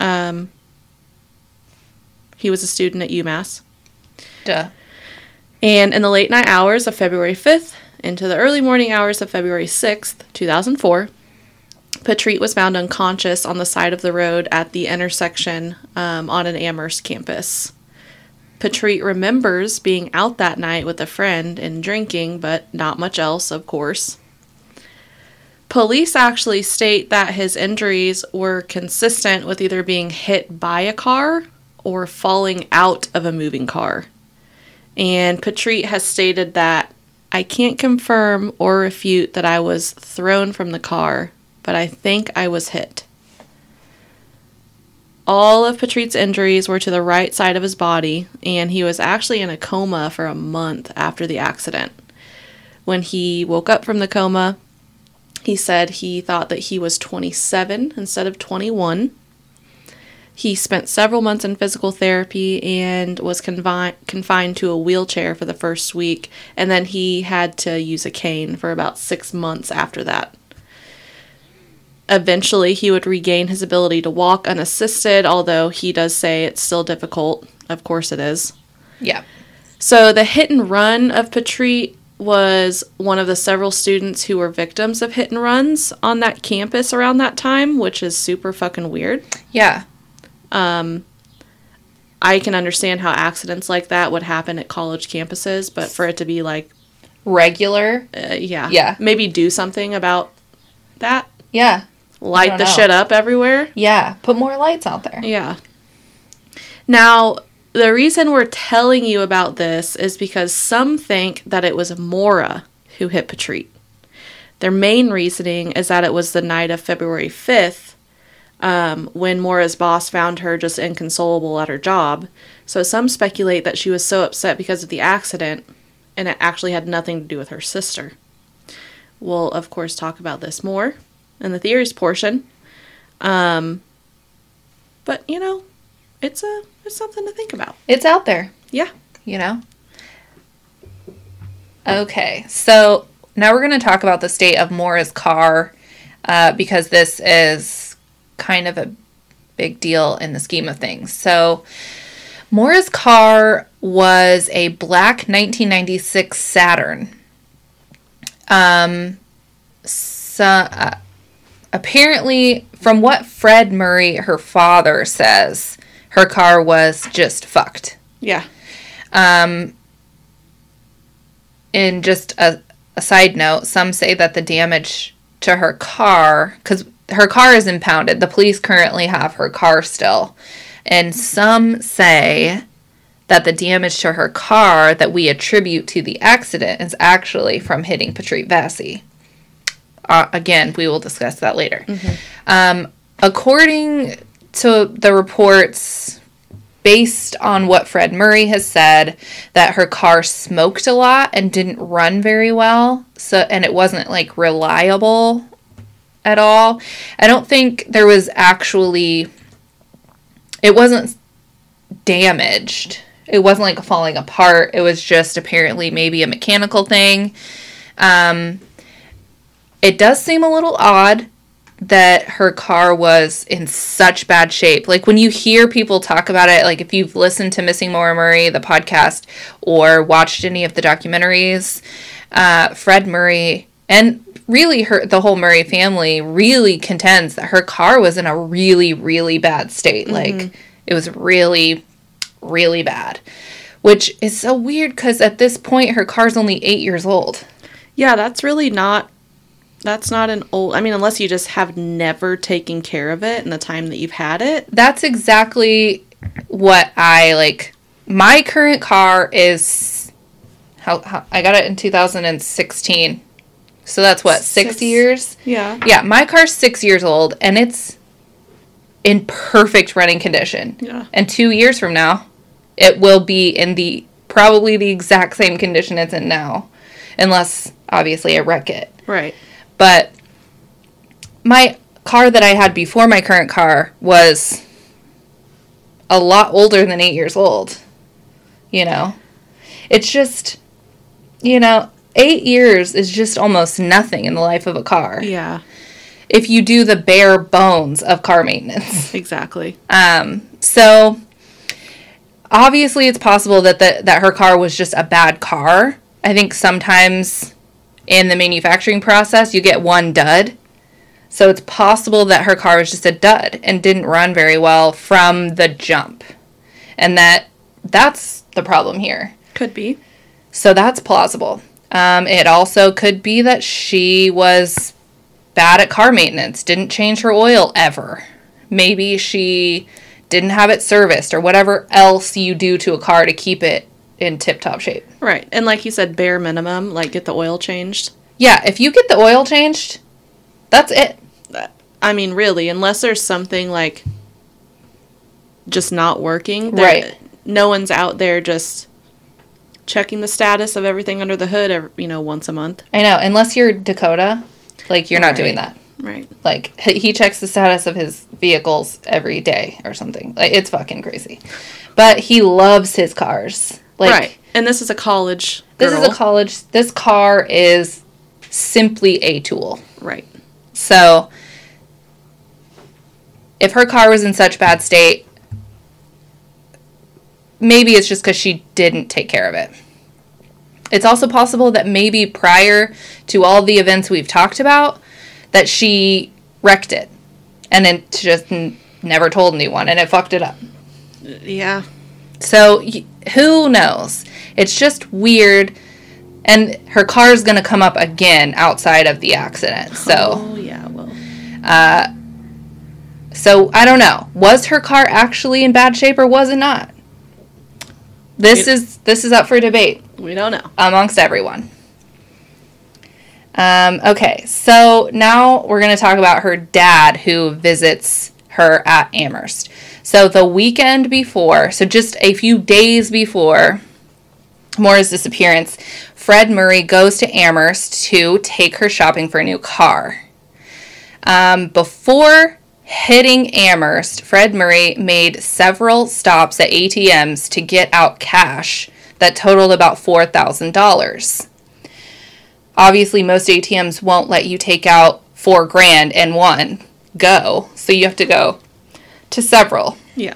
Um, he was a student at UMass. Duh. And in the late night hours of February 5th into the early morning hours of February 6th, 2004, Patrit was found unconscious on the side of the road at the intersection um, on an Amherst campus. Patrit remembers being out that night with a friend and drinking, but not much else, of course. Police actually state that his injuries were consistent with either being hit by a car or falling out of a moving car. And Patrit has stated that I can't confirm or refute that I was thrown from the car, but I think I was hit. All of Patrit's injuries were to the right side of his body, and he was actually in a coma for a month after the accident. When he woke up from the coma, he said he thought that he was 27 instead of 21. He spent several months in physical therapy and was confi- confined to a wheelchair for the first week, and then he had to use a cane for about six months after that. Eventually, he would regain his ability to walk unassisted, although he does say it's still difficult. Of course, it is. Yeah. So, the hit and run of Patrit was one of the several students who were victims of hit and runs on that campus around that time, which is super fucking weird. Yeah. Um, I can understand how accidents like that would happen at college campuses, but for it to be like, Regular. uh, yeah, Yeah. maybe do something about that, Yeah. Light the know. shit up everywhere. Yeah. Put more lights out there. Yeah. Now, the reason we're telling you about this is because some think that it was Maura who hit Patrit. Their main reasoning is that it was the night of February 5th um, when Maura's boss found her just inconsolable at her job. So some speculate that she was so upset because of the accident and it actually had nothing to do with her sister. we'll of course talk about this more in the theories portion. Um, but you know, it's a it's something to think about. It's out there, Yeah. you know? Okay, so now we're going to talk about the state of Maura's car uh, because this is kind of a big deal in the scheme of things. So, Maura's car was a black 1996 Saturn. Um, so, uh, apparently, from what Fred Murray, her father, says, her car was just fucked. Yeah. Um, and just a, a side note, some say that the damage to her car, because her car is impounded, the police currently have her car still. And some say that the damage to her car that we attribute to the accident is actually from hitting Patrick Vassie. Uh, again, we will discuss that later. Um, according to the reports, based on what Fred Murray has said, that her car smoked a lot and didn't run very well. So, and it wasn't like reliable at all. I don't think there was actually. It wasn't damaged. It wasn't like falling apart. It was just apparently maybe a mechanical thing. Um, it does seem a little odd that her car was in such bad shape. Like when you hear people talk about it, like if you've listened to Missing Maura Murray, the podcast, or watched any of the documentaries, uh, Fred Murray and really her the whole Murray family really contends that her car was in a really really bad state. Like it was really really bad. Which is so weird cuz at this point her car's only 8 years old. Yeah, that's really not that's not an old I mean unless you just have never taken care of it in the time that you've had it. that's exactly what I like. My current car is how, how I got it in 2016. So that's what, 6 Six. years? Yeah. Yeah, my car's 6 years old and it's in perfect running condition. Yeah. And 2 years from now, it will be in the probably the exact same condition it's in now unless obviously I wreck it. Right. But my car that I had before my current car was a lot older than eight years old. You know, it's just, you know, eight years is just almost nothing in the life of a car Yeah. if you do the bare bones of car maintenance. [LAUGHS] Exactly. Um, so obviously it's possible that the, that her car was just a bad car. I think sometimes in the manufacturing process you get one dud. So it's possible that her car was just a dud and didn't run very well from the jump. And that that's the problem here. Could be. So that's plausible. Um, it also could be that she was bad at car maintenance, didn't change her oil ever. Maybe she didn't have it serviced or whatever else you do to a car to keep it in tip top shape. Right. And like you said, bare minimum, like get the oil changed. Yeah, if you get the oil changed, that's it. I mean, really, unless there's something like just not working, Right. No one's out there just checking the status of everything under the hood, ev you know, once a month. I know, unless you're Dakota, like you're not doing that. Right. Like he he checks the status of his vehicles every day or something. Like it's fucking crazy. But he loves his cars. Like right. And this is a college. This is a college. This car is simply a tool. Right. So, if her car was in such bad state, maybe it's just because she didn't take care of it. It's also possible that maybe prior to all the events we've talked about, that she wrecked it and then just n- never told anyone and it fucked it up. Yeah. So who knows? It's just weird. And her car is gonna come up again outside of the accident. So Oh yeah. Well. Uh, so I don't know. Was her car actually in bad shape or was it not? This It- is this is up for debate We don't know. amongst everyone. Um, okay, so now we're going to talk about her dad who visits her at Amherst. So the weekend before, so just a few days before Maura's disappearance, Fred Murray goes to Amherst to take her shopping for a new car. Um, before hitting Amherst, Fred Murray made several stops at ATMs to get out cash that totaled about $4,000. Obviously, most ATMs won't let you take out four grand in one go, so you have to go to several. Yeah.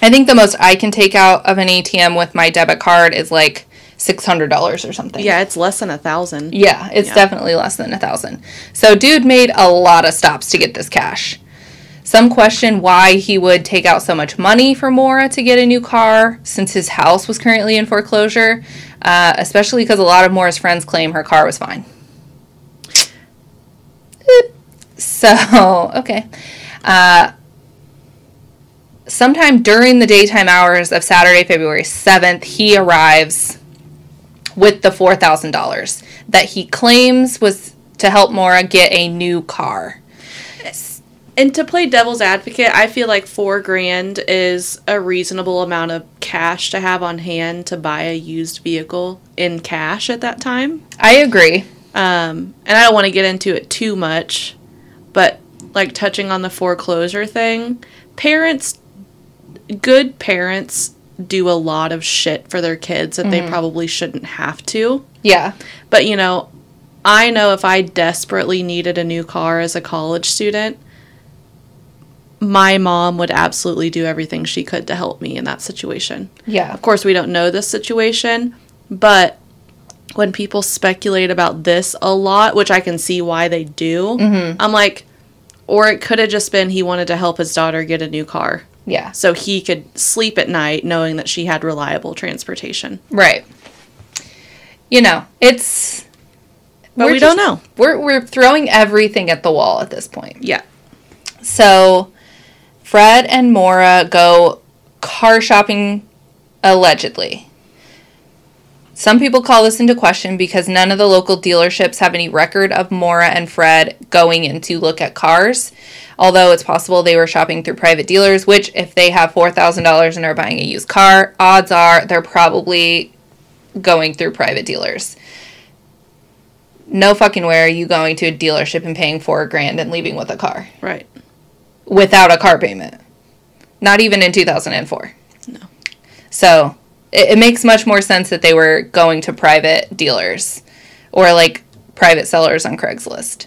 I think the most I can take out of an ATM with my debit card is like six hundred dollars or something. Yeah, it's less than a thousand. Yeah, it's Yeah. definitely less than a thousand. So dude made a lot of stops to get this cash. Some question why he would take out so much money for Maura to get a new car since his house was currently in foreclosure, uh, especially because a lot of Maura's friends claim her car was fine. So, [LAUGHS] okay. Uh, sometime during the daytime hours of Saturday, February 7th, he arrives with the $4,000 that he claims was to help Maura get a new car. And to play devil's advocate, I feel like four grand is a reasonable amount of cash to have on hand to buy a used vehicle in cash at that time. I agree. Um, and I don't want to get into it too much, but like touching on the foreclosure thing, parents, good parents, do a lot of shit for their kids that they mm-hmm. probably shouldn't have to. Yeah. But you know, I know if I desperately needed a new car as a college student, my mom would absolutely do everything she could to help me in that situation. Yeah. Of course, we don't know this situation, but when people speculate about this a lot, which I can see why they do, mm-hmm. I'm like, or it could have just been he wanted to help his daughter get a new car Yeah. so he could sleep at night knowing that she had reliable transportation. Right. You know, it's. But we don't know. We're, we're throwing everything at the wall at this point. Yeah. So, Fred and Maura go car shopping allegedly. Some people call this into question because none of the local dealerships have any record of Maura and Fred going in to look at cars. Although it's possible they were shopping through private dealers, which, if they have $4,000 and are buying a used car, odds are they're probably going through private dealers. No fucking way are you going to a dealership and paying four grand and leaving with a car Right. without a car payment. Not even in 2004. No. So it, it makes much more sense that they were going to private dealers or like private sellers on Craigslist.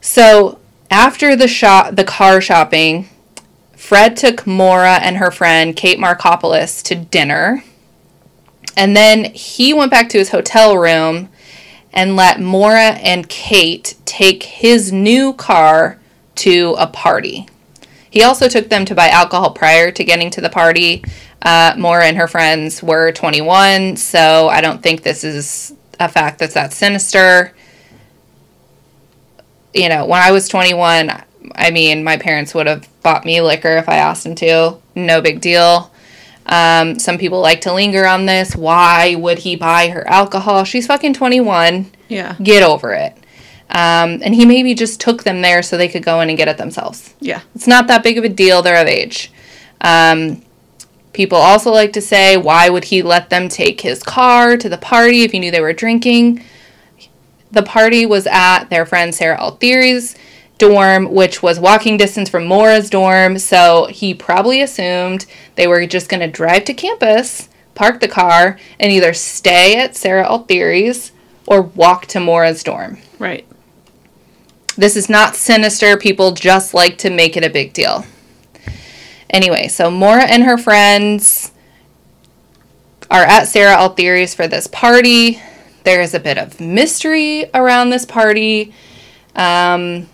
So after the shop, the car shopping, Fred took Maura and her friend Kate Markopoulos to dinner. And then he went back to his hotel room and let Maura and Kate take his new car to a party. He also took them to buy alcohol prior to getting to the party. Uh, Maura and her friends were 21, so I don't think this is a fact that's that sinister. You know, when I was 21, I mean, my parents would have bought me liquor if I asked them to. No big deal. Um, some people like to linger on this. Why would he buy her alcohol? She's fucking 21 Yeah. get over it. Um, and he maybe just took them there so they could go in and get it themselves. Yeah. It's not that big of a deal. They're of age. Um, people also like to say, why would he let them take his car to the party if he knew they were drinking? The party was at their friend Sarah Alfieri's dorm, which was walking distance from Maura's dorm. So he probably assumed they were just going to drive to campus, park the car, and either stay at Sarah Alfieri's or walk to Maura's dorm. Right. This is not sinister. People just like to make it a big deal. Anyway, so Maura and her friends are at Sarah Alfieri's for this party. There is a bit of mystery around this party. Um,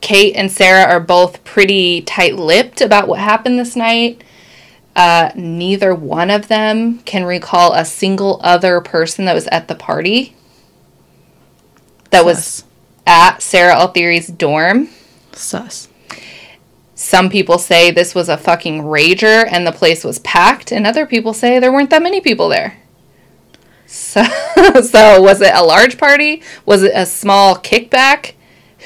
Kate and Sarah are both pretty tight lipped about what happened this night. Uh, neither one of them can recall a single other person that was at the party that was. At Sarah Alfieri's dorm. Sus. Some people say this was a fucking rager and the place was packed, and other people say there weren't that many people there. So, [LAUGHS] so was it a large party? Was it a small kickback?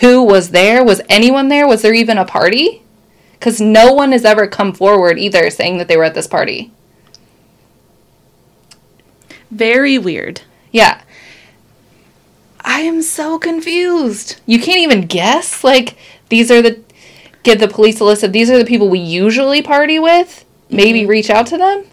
Who was there? Was anyone there? Was there even a party? Because no one has ever come forward either saying that they were at this party. Very weird. Yeah. I am so confused. You can't even guess. Like, these are the. Give the police a list of these are the people we usually party with. Maybe mm-hmm. reach out to them.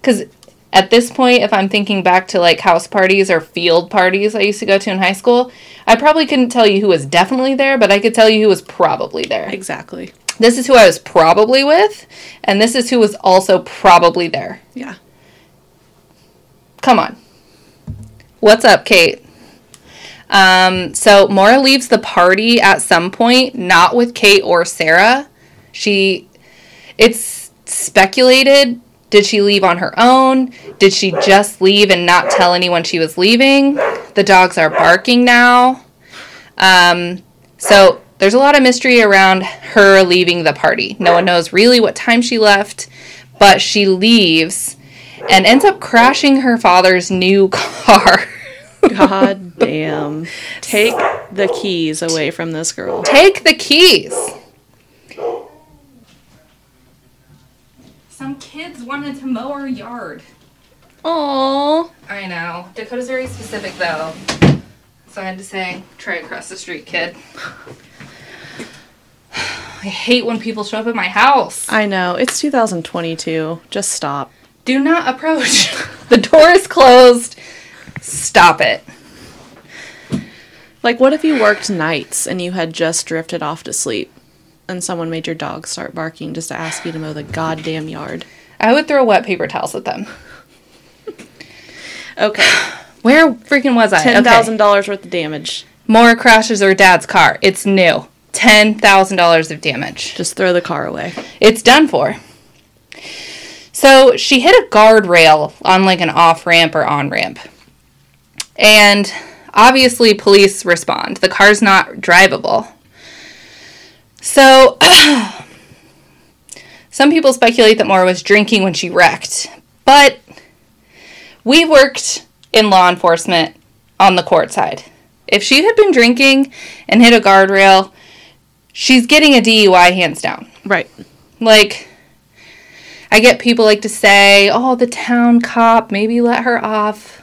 Because at this point, if I'm thinking back to like house parties or field parties I used to go to in high school, I probably couldn't tell you who was definitely there, but I could tell you who was probably there. Exactly. This is who I was probably with, and this is who was also probably there. Yeah. Come on. What's up, Kate? Um, so Maura leaves the party at some point, not with Kate or Sarah. She, it's speculated. Did she leave on her own? Did she just leave and not tell anyone she was leaving? The dogs are barking now. Um, so there's a lot of mystery around her leaving the party. No one knows really what time she left, but she leaves and ends up crashing her father's new [LAUGHS] car. God damn. Take the keys away from this girl. Take the keys. Some kids wanted to mow our yard. Aww. I know. Dakota's very specific though. So I had to say, try across the street, kid. [SIGHS] I hate when people show up at my house. I know. It's 2022. Just stop. Do not approach. [LAUGHS] the door is closed. Stop it. Like, what if you worked nights and you had just drifted off to sleep and someone made your dog start barking just to ask you to mow the goddamn yard? I would throw wet paper towels at them. [SIGHS] Okay. Where freaking was I? $10,000 worth of damage. Maura crashes her dad's car. It's new. $10,000 of damage. Just throw the car away. It's done for. So she hit a guardrail on like an off ramp or on ramp. And obviously, police respond. The car's not drivable. So, [CLEARS THROAT] some people speculate that Maura was drinking when she wrecked. But we worked in law enforcement on the court side. If she had been drinking and hit a guardrail, she's getting a DUI hands down. Right. Like, I get people like to say, "Oh, the town cop maybe let her off."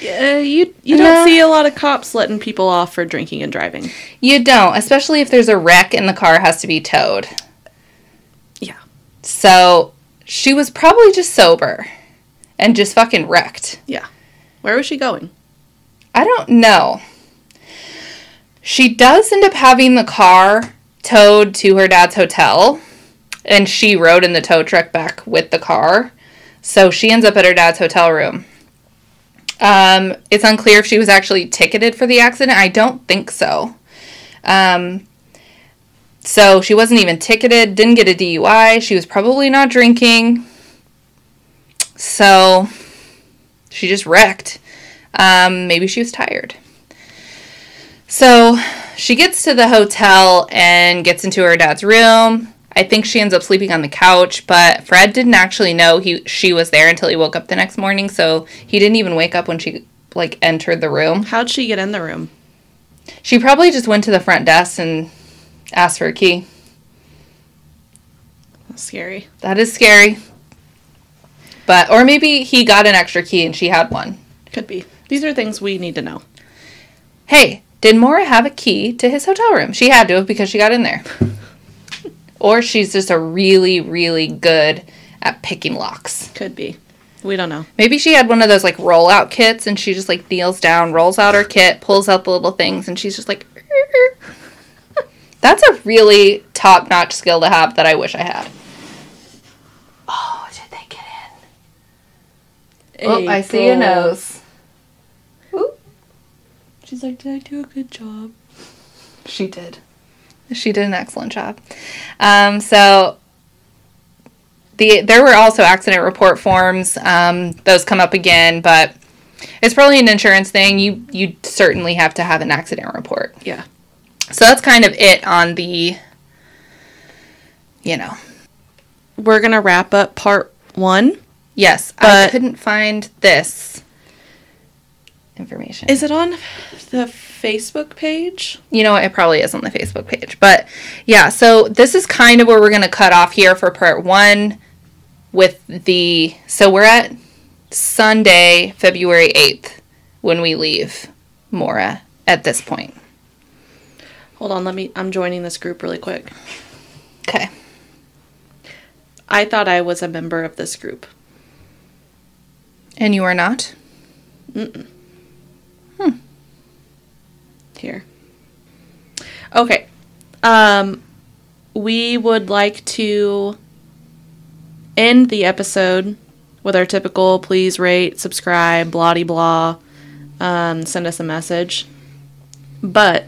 Yeah, you you No. don't see a lot of cops letting people off for drinking and driving. You don't, especially if there's a wreck and the car has to be towed. Yeah. So she was probably just sober and just fucking wrecked. Yeah. Where was she going? I don't know. She does end up having the car towed to her dad's hotel, and she rode in the tow truck back with the car. So she ends up at her dad's hotel room. Um, it's unclear if she was actually ticketed for the accident. I don't think so. Um, so she wasn't even ticketed, didn't get a DUI. She was probably not drinking. So she just wrecked. Um, maybe she was tired. So she gets to the hotel and gets into her dad's room. I think she ends up sleeping on the couch, but Fred didn't actually know he she was there until he woke up the next morning, so he didn't even wake up when she like entered the room. How'd she get in the room? She probably just went to the front desk and asked for a key. That's scary. That is scary. But or maybe he got an extra key and she had one. Could be. These are things we need to know. Hey, did Maura have a key to his hotel room? She had to have because she got in there. [LAUGHS] or she's just a really, really good at picking locks. Could be. We don't know. Maybe she had one of those like rollout kits and she just like kneels down, rolls out her kit, pulls out the little things, and she's just like. [LAUGHS] That's a really top notch skill to have that I wish I had. Oh, did they get in? Oh, I see a nose. Ooh. She's like, did I do a good job? She did. She did an excellent job. Um, so the there were also accident report forms. Um, those come up again, but it's probably an insurance thing. You you certainly have to have an accident report. Yeah. So that's kind of it on the. You know. We're going to wrap up part one. Yes, I couldn't find this information. Is it on the Facebook page? you know what? It probably is on the Facebook page. But yeah, so this is kind of where we're going to cut off here for part one with the. So we're at Sunday, February 8th. when we leave Maura at this point. Hold on, let me. I'm joining this group really quick. Okay. I thought I was a member of this group. And you are not? Here. Okay. Um, we would like to end the episode with our typical please rate, subscribe, blah de blah, um, send us a message. But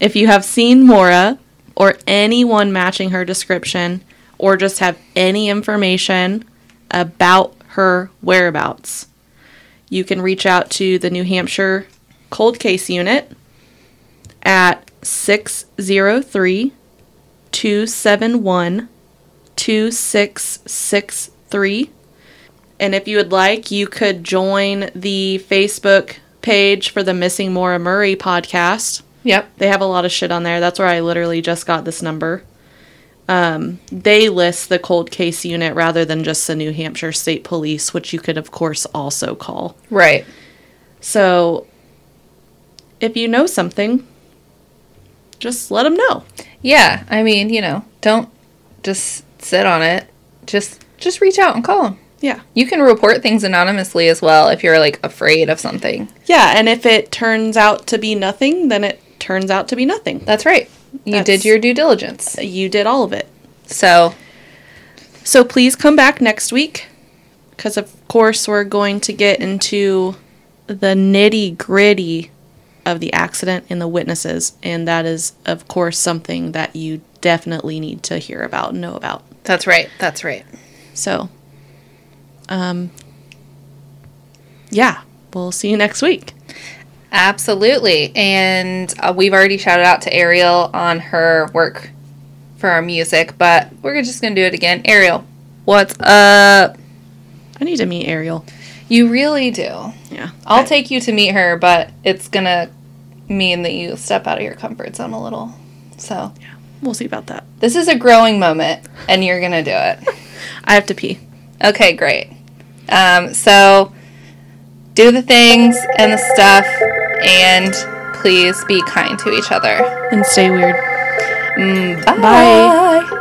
if you have seen Maura or anyone matching her description or just have any information about her whereabouts, you can reach out to the New Hampshire Cold Case Unit at 603 271 2663. And if you would like, you could join the Facebook page for the Missing Maura Murray podcast. Yep. They have a lot of shit on there. That's where I literally just got this number. Um, they list the cold case unit rather than just the New Hampshire State Police, which you could, of course, also call. Right. So, if you know something, just let them know. Yeah. I mean, you know, don't just sit on it. Just just reach out and call them. Yeah. You can report things anonymously as well if you're like afraid of something. Yeah, and if it turns out to be nothing, then it turns out to be nothing. That's right. You That's- did your due diligence. Uh, you did all of it. So, So please come back next week because, of course, we're going to get into the nitty gritty of the accident and the witnesses. And that is, of course, something that you definitely need to hear about and know about. that's right. That's right. So, um, yeah, we'll see you next week. Absolutely. And uh, we've already shouted out to Ariel on her work for our music, but we're just going to do it again. Ariel, what's up? I need to meet Ariel. You really do. Yeah. I'll take you to meet her, but it's going to mean that you step out of your comfort zone a little. So, yeah. We'll see about that. this is a growing moment, and you're going to do it. [LAUGHS] I have to pee. Okay, great. Um, so, do the things and the stuff, and please be kind to each other. And stay weird. Mm, bye. Bye.